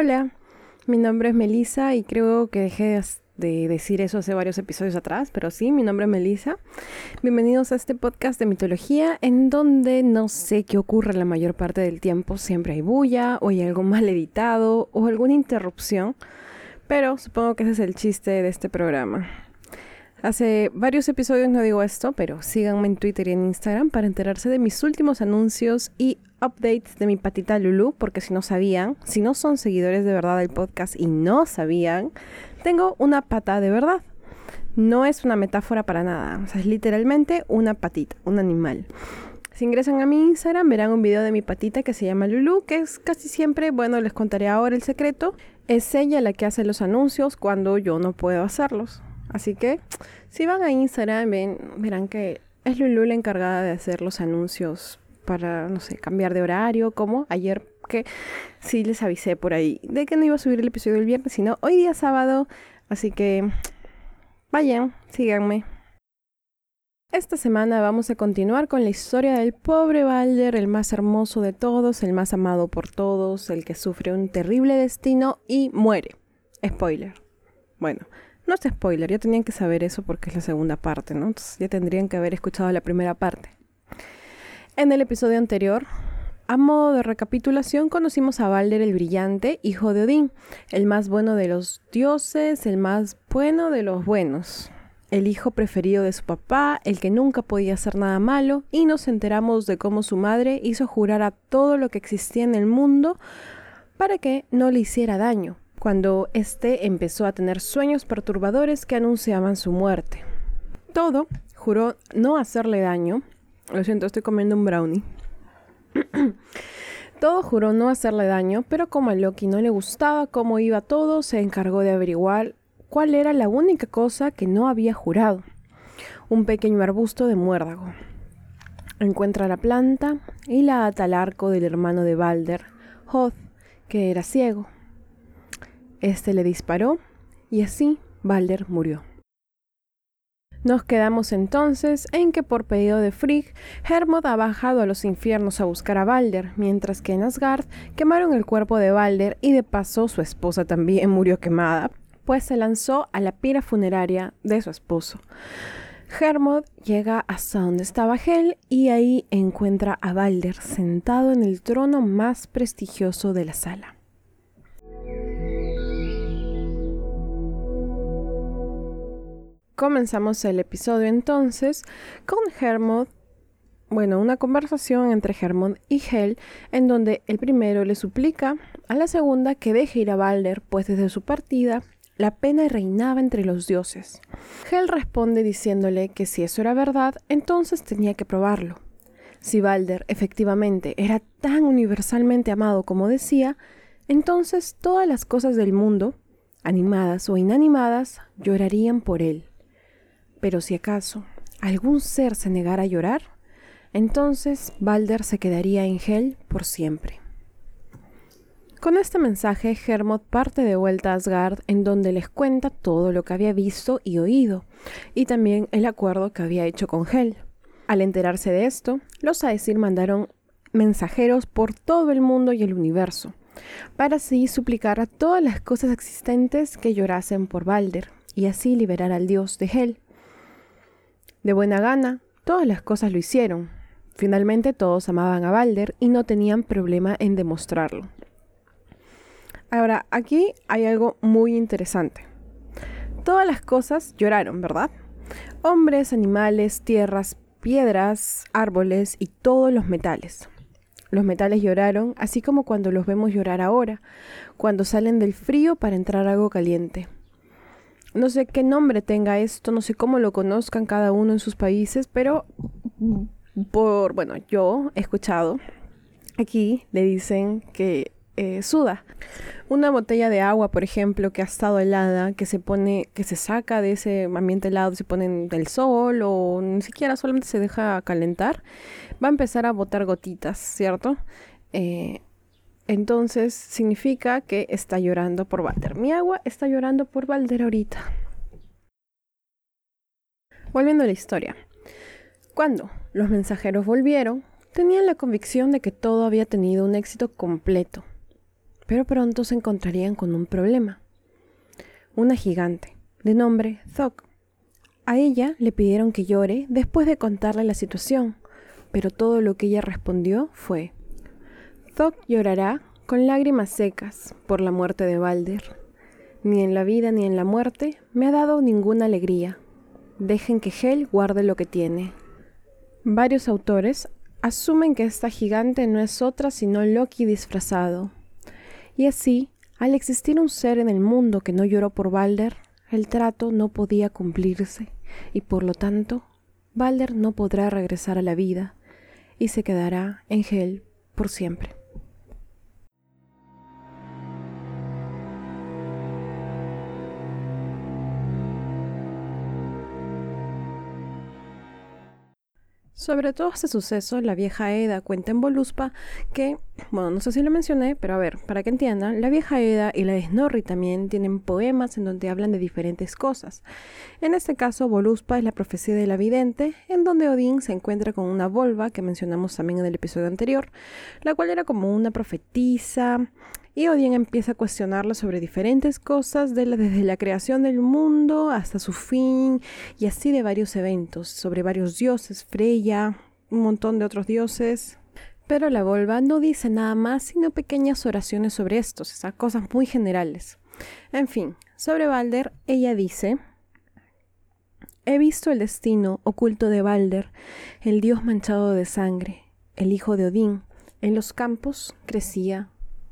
Hola, mi nombre es Melissa y creo que dejé de decir eso hace varios episodios atrás, pero sí, mi nombre es Melissa. Bienvenidos a este podcast de mitología en donde no sé qué ocurre la mayor parte del tiempo. Siempre hay bulla o hay algo mal editado o alguna interrupción, pero supongo que ese es el chiste de este programa. Hace varios episodios no digo esto, pero síganme en Twitter y en Instagram para enterarse de mis últimos anuncios y updates de mi patita Lulu, porque si no sabían, si no son seguidores de verdad del podcast y no sabían, tengo una pata de verdad. No es una metáfora para nada, o sea, es literalmente una patita, un animal. Si ingresan a mi Instagram verán un video de mi patita que se llama Lulu, que es casi siempre, bueno, les contaré ahora el secreto, es ella la que hace los anuncios cuando yo no puedo hacerlos. Así que si van a Instagram, ven, verán que es Lulu la encargada de hacer los anuncios para, no sé, cambiar de horario, como ayer que sí les avisé por ahí de que no iba a subir el episodio el viernes, sino hoy día sábado. Así que vayan, síganme. Esta semana vamos a continuar con la historia del pobre Balder, el más hermoso de todos, el más amado por todos, el que sufre un terrible destino y muere. Spoiler. Bueno, no es spoiler, ya tenían que saber eso porque es la segunda parte, ¿no? Entonces ya tendrían que haber escuchado la primera parte. En el episodio anterior, a modo de recapitulación, conocimos a Balder el Brillante, hijo de Odín, el más bueno de los dioses, el más bueno de los buenos, el hijo preferido de su papá, el que nunca podía hacer nada malo, y nos enteramos de cómo su madre hizo jurar a todo lo que existía en el mundo para que no le hiciera daño, cuando éste empezó a tener sueños perturbadores que anunciaban su muerte. Todo juró no hacerle daño. Lo siento, estoy comiendo un brownie. todo juró no hacerle daño, pero como a Loki no le gustaba cómo iba todo, se encargó de averiguar cuál era la única cosa que no había jurado. Un pequeño arbusto de muérdago. Encuentra la planta y la ata al arco del hermano de Balder, Hoth, que era ciego. Este le disparó y así Balder murió. Nos quedamos entonces en que por pedido de Frigg, Hermod ha bajado a los infiernos a buscar a Balder, mientras que en Asgard quemaron el cuerpo de Balder y de paso su esposa también murió quemada, pues se lanzó a la pira funeraria de su esposo. Hermod llega hasta donde estaba Hel y ahí encuentra a Balder sentado en el trono más prestigioso de la sala. Comenzamos el episodio entonces con Hermod, bueno, una conversación entre Hermod y Hel, en donde el primero le suplica a la segunda que deje ir a Balder, pues desde su partida la pena reinaba entre los dioses. Hel responde diciéndole que si eso era verdad, entonces tenía que probarlo. Si Balder efectivamente era tan universalmente amado como decía, entonces todas las cosas del mundo, animadas o inanimadas, llorarían por él. Pero si acaso algún ser se negara a llorar, entonces Balder se quedaría en Hel por siempre. Con este mensaje, Hermod parte de vuelta a Asgard, en donde les cuenta todo lo que había visto y oído, y también el acuerdo que había hecho con Hel. Al enterarse de esto, los Aesir mandaron mensajeros por todo el mundo y el universo, para así suplicar a todas las cosas existentes que llorasen por Balder, y así liberar al dios de Hel. De buena gana, todas las cosas lo hicieron. Finalmente todos amaban a Balder y no tenían problema en demostrarlo. Ahora, aquí hay algo muy interesante. Todas las cosas lloraron, ¿verdad? Hombres, animales, tierras, piedras, árboles y todos los metales. Los metales lloraron, así como cuando los vemos llorar ahora, cuando salen del frío para entrar algo caliente. No sé qué nombre tenga esto, no sé cómo lo conozcan cada uno en sus países, pero por, bueno, yo he escuchado, aquí le dicen que eh, suda. Una botella de agua, por ejemplo, que ha estado helada, que se pone, que se saca de ese ambiente helado, se pone del sol o ni siquiera solamente se deja calentar, va a empezar a botar gotitas, ¿cierto? Eh, entonces significa que está llorando por Balder. Mi agua está llorando por Balder ahorita. Volviendo a la historia. Cuando los mensajeros volvieron, tenían la convicción de que todo había tenido un éxito completo. pero pronto se encontrarían con un problema. Una gigante, de nombre Thok. A ella le pidieron que llore después de contarle la situación, pero todo lo que ella respondió fue, Thok llorará con lágrimas secas por la muerte de Balder. Ni en la vida ni en la muerte me ha dado ninguna alegría. Dejen que Hel guarde lo que tiene. Varios autores asumen que esta gigante no es otra sino Loki disfrazado. Y así, al existir un ser en el mundo que no lloró por Balder, el trato no podía cumplirse, y por lo tanto, Balder no podrá regresar a la vida, y se quedará en Hel por siempre. Sobre todo este suceso, la vieja Eda cuenta en Voluspa que, bueno, no sé si lo mencioné, pero a ver, para que entiendan, la vieja Eda y la de Snorri también tienen poemas en donde hablan de diferentes cosas. En este caso, Voluspa es la profecía de la vidente, en donde Odín se encuentra con una volva que mencionamos también en el episodio anterior, la cual era como una profetisa y Odín empieza a cuestionarla sobre diferentes cosas, desde la creación del mundo hasta su fin, y así de varios eventos, sobre varios dioses, Freya, un montón de otros dioses. Pero la volva no dice nada más, sino pequeñas oraciones sobre estos, esas cosas muy generales. En fin, sobre Balder, ella dice, He visto el destino oculto de Balder, el dios manchado de sangre, el hijo de Odín. En los campos crecía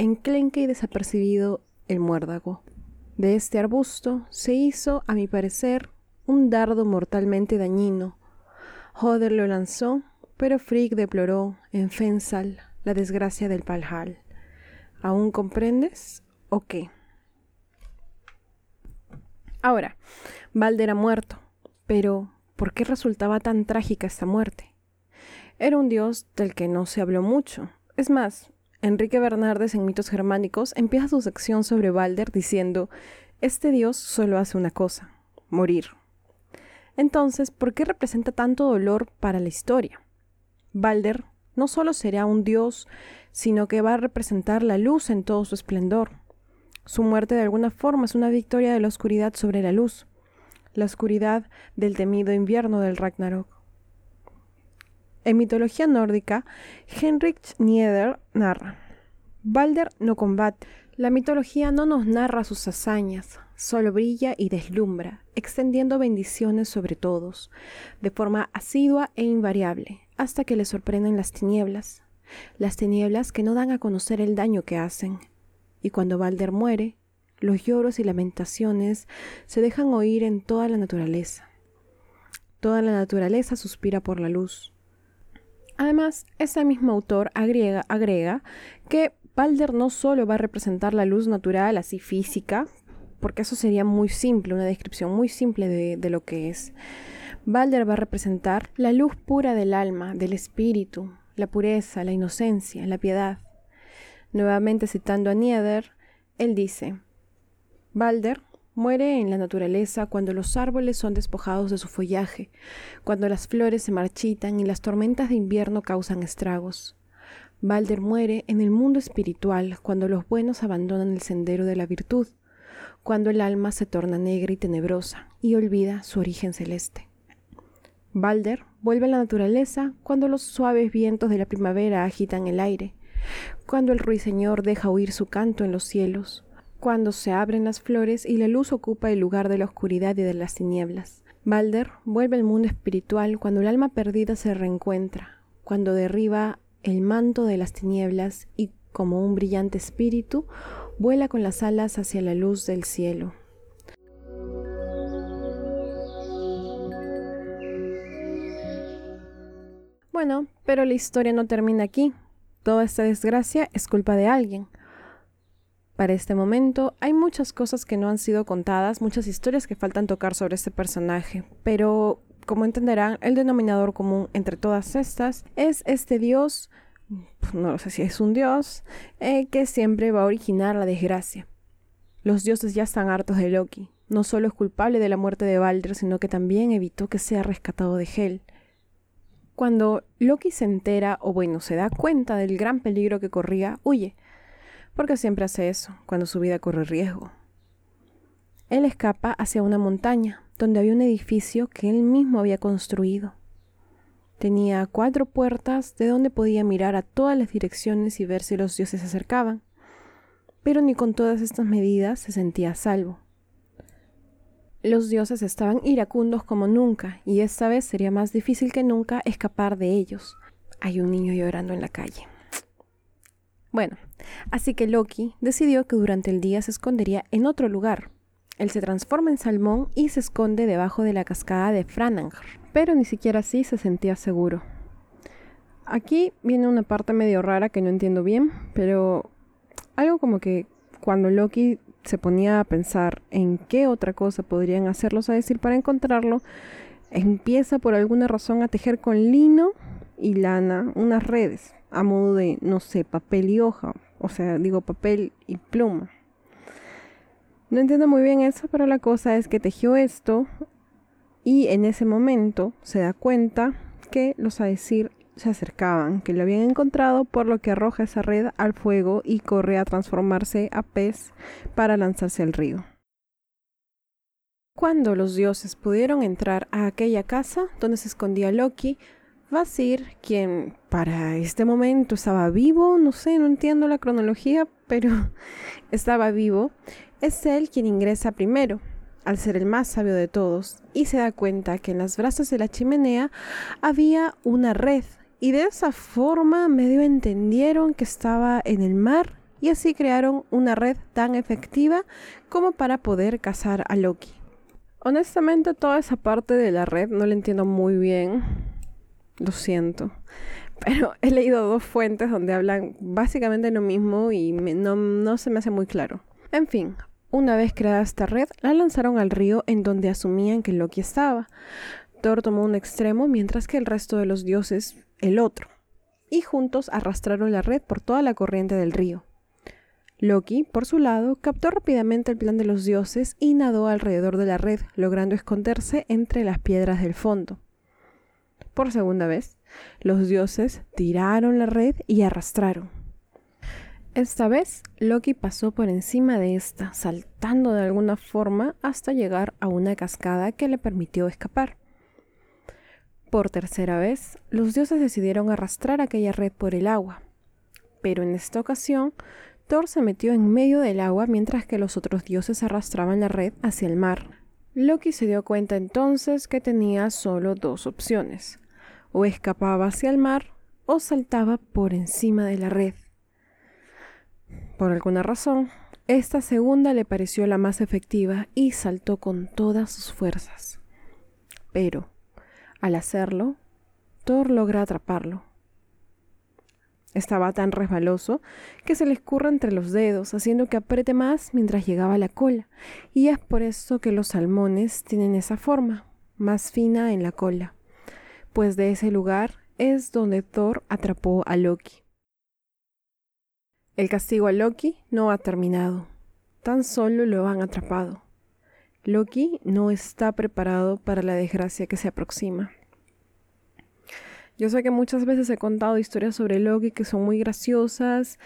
enclenque y desapercibido el muérdago. De este arbusto se hizo, a mi parecer, un dardo mortalmente dañino. Joder lo lanzó, pero Frigg deploró en Fensal la desgracia del Paljal. ¿Aún comprendes o qué? Ahora, Balder ha muerto, pero ¿por qué resultaba tan trágica esta muerte? Era un dios del que no se habló mucho. Es más, Enrique Bernardes en Mitos Germánicos empieza su sección sobre Balder diciendo, este dios solo hace una cosa, morir. Entonces, ¿por qué representa tanto dolor para la historia? Balder no solo será un dios, sino que va a representar la luz en todo su esplendor. Su muerte de alguna forma es una victoria de la oscuridad sobre la luz, la oscuridad del temido invierno del Ragnarok. En mitología nórdica, Henrik Nieder narra, Balder no combate. La mitología no nos narra sus hazañas, solo brilla y deslumbra, extendiendo bendiciones sobre todos, de forma asidua e invariable, hasta que le sorprenden las tinieblas, las tinieblas que no dan a conocer el daño que hacen. Y cuando Balder muere, los lloros y lamentaciones se dejan oír en toda la naturaleza. Toda la naturaleza suspira por la luz, Además, ese mismo autor agrega, que Balder no solo va a representar la luz natural, así física, porque eso sería muy simple, una descripción muy simple de, de lo que es. Balder va a representar la luz pura del alma, del espíritu, la pureza, la inocencia, la piedad. Nuevamente citando a Nieder, él dice, Balder Muere en la naturaleza cuando los árboles son despojados de su follaje, cuando las flores se marchitan y las tormentas de invierno causan estragos. Balder muere en el mundo espiritual cuando los buenos abandonan el sendero de la virtud, cuando el alma se torna negra y tenebrosa y olvida su origen celeste. Balder vuelve a la naturaleza cuando los suaves vientos de la primavera agitan el aire, cuando el ruiseñor deja oír su canto en los cielos, cuando se abren las flores y la luz ocupa el lugar de la oscuridad y de las tinieblas. Balder vuelve al mundo espiritual cuando el alma perdida se reencuentra, cuando derriba el manto de las tinieblas y, como un brillante espíritu, vuela con las alas hacia la luz del cielo. Bueno, pero la historia no termina aquí. Toda esta desgracia es culpa de alguien. Para este momento hay muchas cosas que no han sido contadas, muchas historias que faltan tocar sobre este personaje, pero como entenderán, el denominador común entre todas estas es este dios, no sé si es un dios, eh, que siempre va a originar la desgracia. Los dioses ya están hartos de Loki. No solo es culpable de la muerte de Balder, sino que también evitó que sea rescatado de Hel. Cuando Loki se entera, o bueno, se da cuenta del gran peligro que corría, huye porque siempre hace eso cuando su vida corre riesgo. Él escapa hacia una montaña, donde había un edificio que él mismo había construido. Tenía cuatro puertas de donde podía mirar a todas las direcciones y ver si los dioses se acercaban, pero ni con todas estas medidas se sentía a salvo. Los dioses estaban iracundos como nunca, y esta vez sería más difícil que nunca escapar de ellos. Hay un niño llorando en la calle. Bueno, así que Loki decidió que durante el día se escondería en otro lugar. Él se transforma en salmón y se esconde debajo de la cascada de Franangr, pero ni siquiera así se sentía seguro. Aquí viene una parte medio rara que no entiendo bien, pero algo como que cuando Loki se ponía a pensar en qué otra cosa podrían hacerlos a decir para encontrarlo, empieza por alguna razón a tejer con lino y lana unas redes a modo de, no sé, papel y hoja, o sea, digo papel y pluma. No entiendo muy bien eso, pero la cosa es que tejió esto y en ese momento se da cuenta que los a decir se acercaban, que lo habían encontrado, por lo que arroja esa red al fuego y corre a transformarse a pez para lanzarse al río. Cuando los dioses pudieron entrar a aquella casa donde se escondía Loki, Vasir, quien para este momento estaba vivo, no sé, no entiendo la cronología, pero estaba vivo, es él quien ingresa primero, al ser el más sabio de todos, y se da cuenta que en las brasas de la chimenea había una red y de esa forma medio entendieron que estaba en el mar y así crearon una red tan efectiva como para poder cazar a Loki. Honestamente toda esa parte de la red no la entiendo muy bien, lo siento, pero he leído dos fuentes donde hablan básicamente lo mismo y no, no se me hace muy claro. En fin, una vez creada esta red, la lanzaron al río en donde asumían que Loki estaba. Thor tomó un extremo mientras que el resto de los dioses el otro, y juntos arrastraron la red por toda la corriente del río. Loki, por su lado, captó rápidamente el plan de los dioses y nadó alrededor de la red, logrando esconderse entre las piedras del fondo. Por segunda vez, los dioses tiraron la red y arrastraron. Esta vez, Loki pasó por encima de esta, saltando de alguna forma hasta llegar a una cascada que le permitió escapar. Por tercera vez, los dioses decidieron arrastrar aquella red por el agua. Pero en esta ocasión, Thor se metió en medio del agua mientras que los otros dioses arrastraban la red hacia el mar. Loki se dio cuenta entonces que tenía solo dos opciones. O escapaba hacia el mar o saltaba por encima de la red. Por alguna razón, esta segunda le pareció la más efectiva y saltó con todas sus fuerzas. Pero, al hacerlo, Thor logra atraparlo. Estaba tan resbaloso que se le escurre entre los dedos, haciendo que apriete más mientras llegaba a la cola, y es por eso que los salmones tienen esa forma, más fina en la cola, pues de ese lugar es donde Thor atrapó a Loki. El castigo a Loki no ha terminado, tan solo lo han atrapado. Loki no está preparado para la desgracia que se aproxima. Yo sé que muchas veces he contado historias sobre Loki que son muy graciosas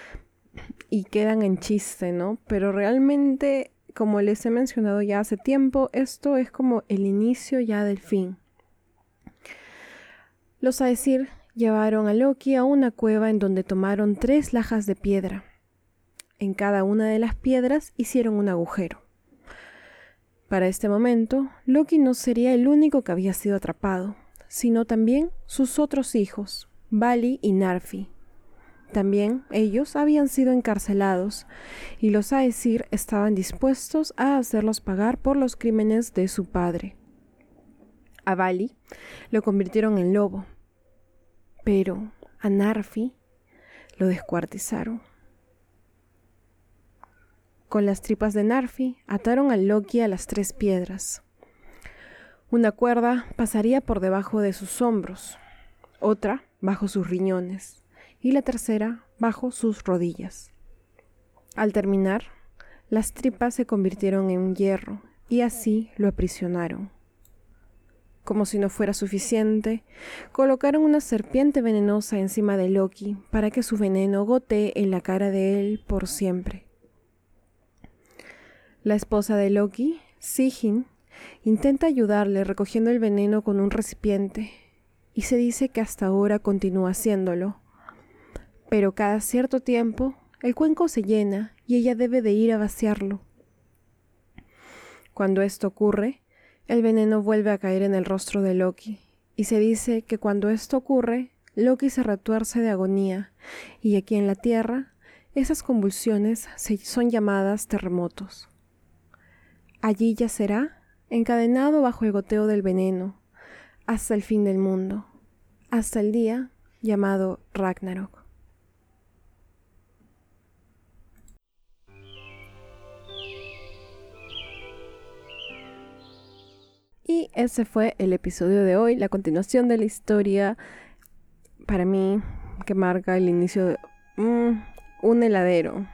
y quedan en chiste, ¿no? Pero realmente, como les he mencionado ya hace tiempo, esto es como el inicio ya del fin. Los Aesir llevaron a Loki a una cueva en donde tomaron tres lajas de piedra. En cada una de las piedras hicieron un agujero. Para este momento, Loki no sería el único que había sido atrapado, sino también sus otros hijos, Bali y Narfi. También ellos habían sido encarcelados y los Aesir estaban dispuestos a hacerlos pagar por los crímenes de su padre. A Bali lo convirtieron en lobo, pero a Narfi lo descuartizaron. Con las tripas de Narfi ataron a Loki a las tres piedras. Una cuerda pasaría por debajo de sus hombros, otra bajo sus riñones y la tercera bajo sus rodillas. Al terminar, las tripas se convirtieron en hierro y así lo aprisionaron. Como si no fuera suficiente, colocaron una serpiente venenosa encima de Loki para que su veneno gotee en la cara de él por siempre. La esposa de Loki, Sigyn, intenta ayudarle recogiendo el veneno con un recipiente, y se dice que hasta ahora continúa haciéndolo. Pero cada cierto tiempo el cuenco se llena y ella debe de ir a vaciarlo. Cuando esto ocurre, el veneno vuelve a caer en el rostro de Loki, y se dice que cuando esto ocurre, Loki se retuerce de agonía, y aquí en la Tierra, esas convulsiones son llamadas terremotos. Allí yacerá, encadenado bajo el goteo del veneno, hasta el fin del mundo, hasta el día llamado Ragnarok. Y ese fue el episodio de hoy, la continuación de la historia, para mí, que marca el inicio de mm, un heladero.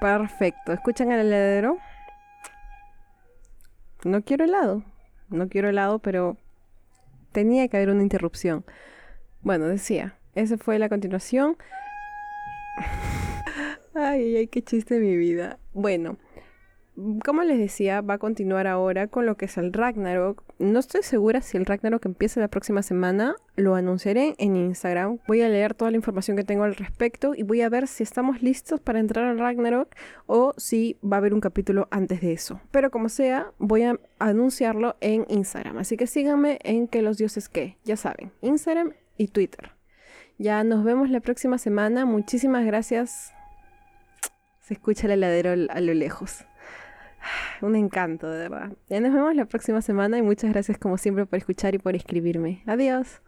Perfecto, ¿escuchan el heladero? No quiero helado, no quiero helado, pero tenía que haber una interrupción. Bueno, decía, esa fue la continuación. ay, ay, qué chiste mi vida. Bueno, como les decía, va a continuar ahora con lo que es el Ragnarok. No estoy segura si el Ragnarok empieza la próxima semana. Lo anunciaré en Instagram. Voy a leer toda la información que tengo al respecto y voy a ver si estamos listos para entrar al Ragnarok o si va a haber un capítulo antes de eso. Pero como sea, voy a anunciarlo en Instagram. Así que síganme en que los dioses que, ya saben, Instagram y Twitter. Ya nos vemos la próxima semana. Muchísimas gracias. Se escucha el heladero a lo lejos. Un encanto, de verdad. Ya nos vemos la próxima semana y muchas gracias como siempre por escuchar y por escribirme. Adiós.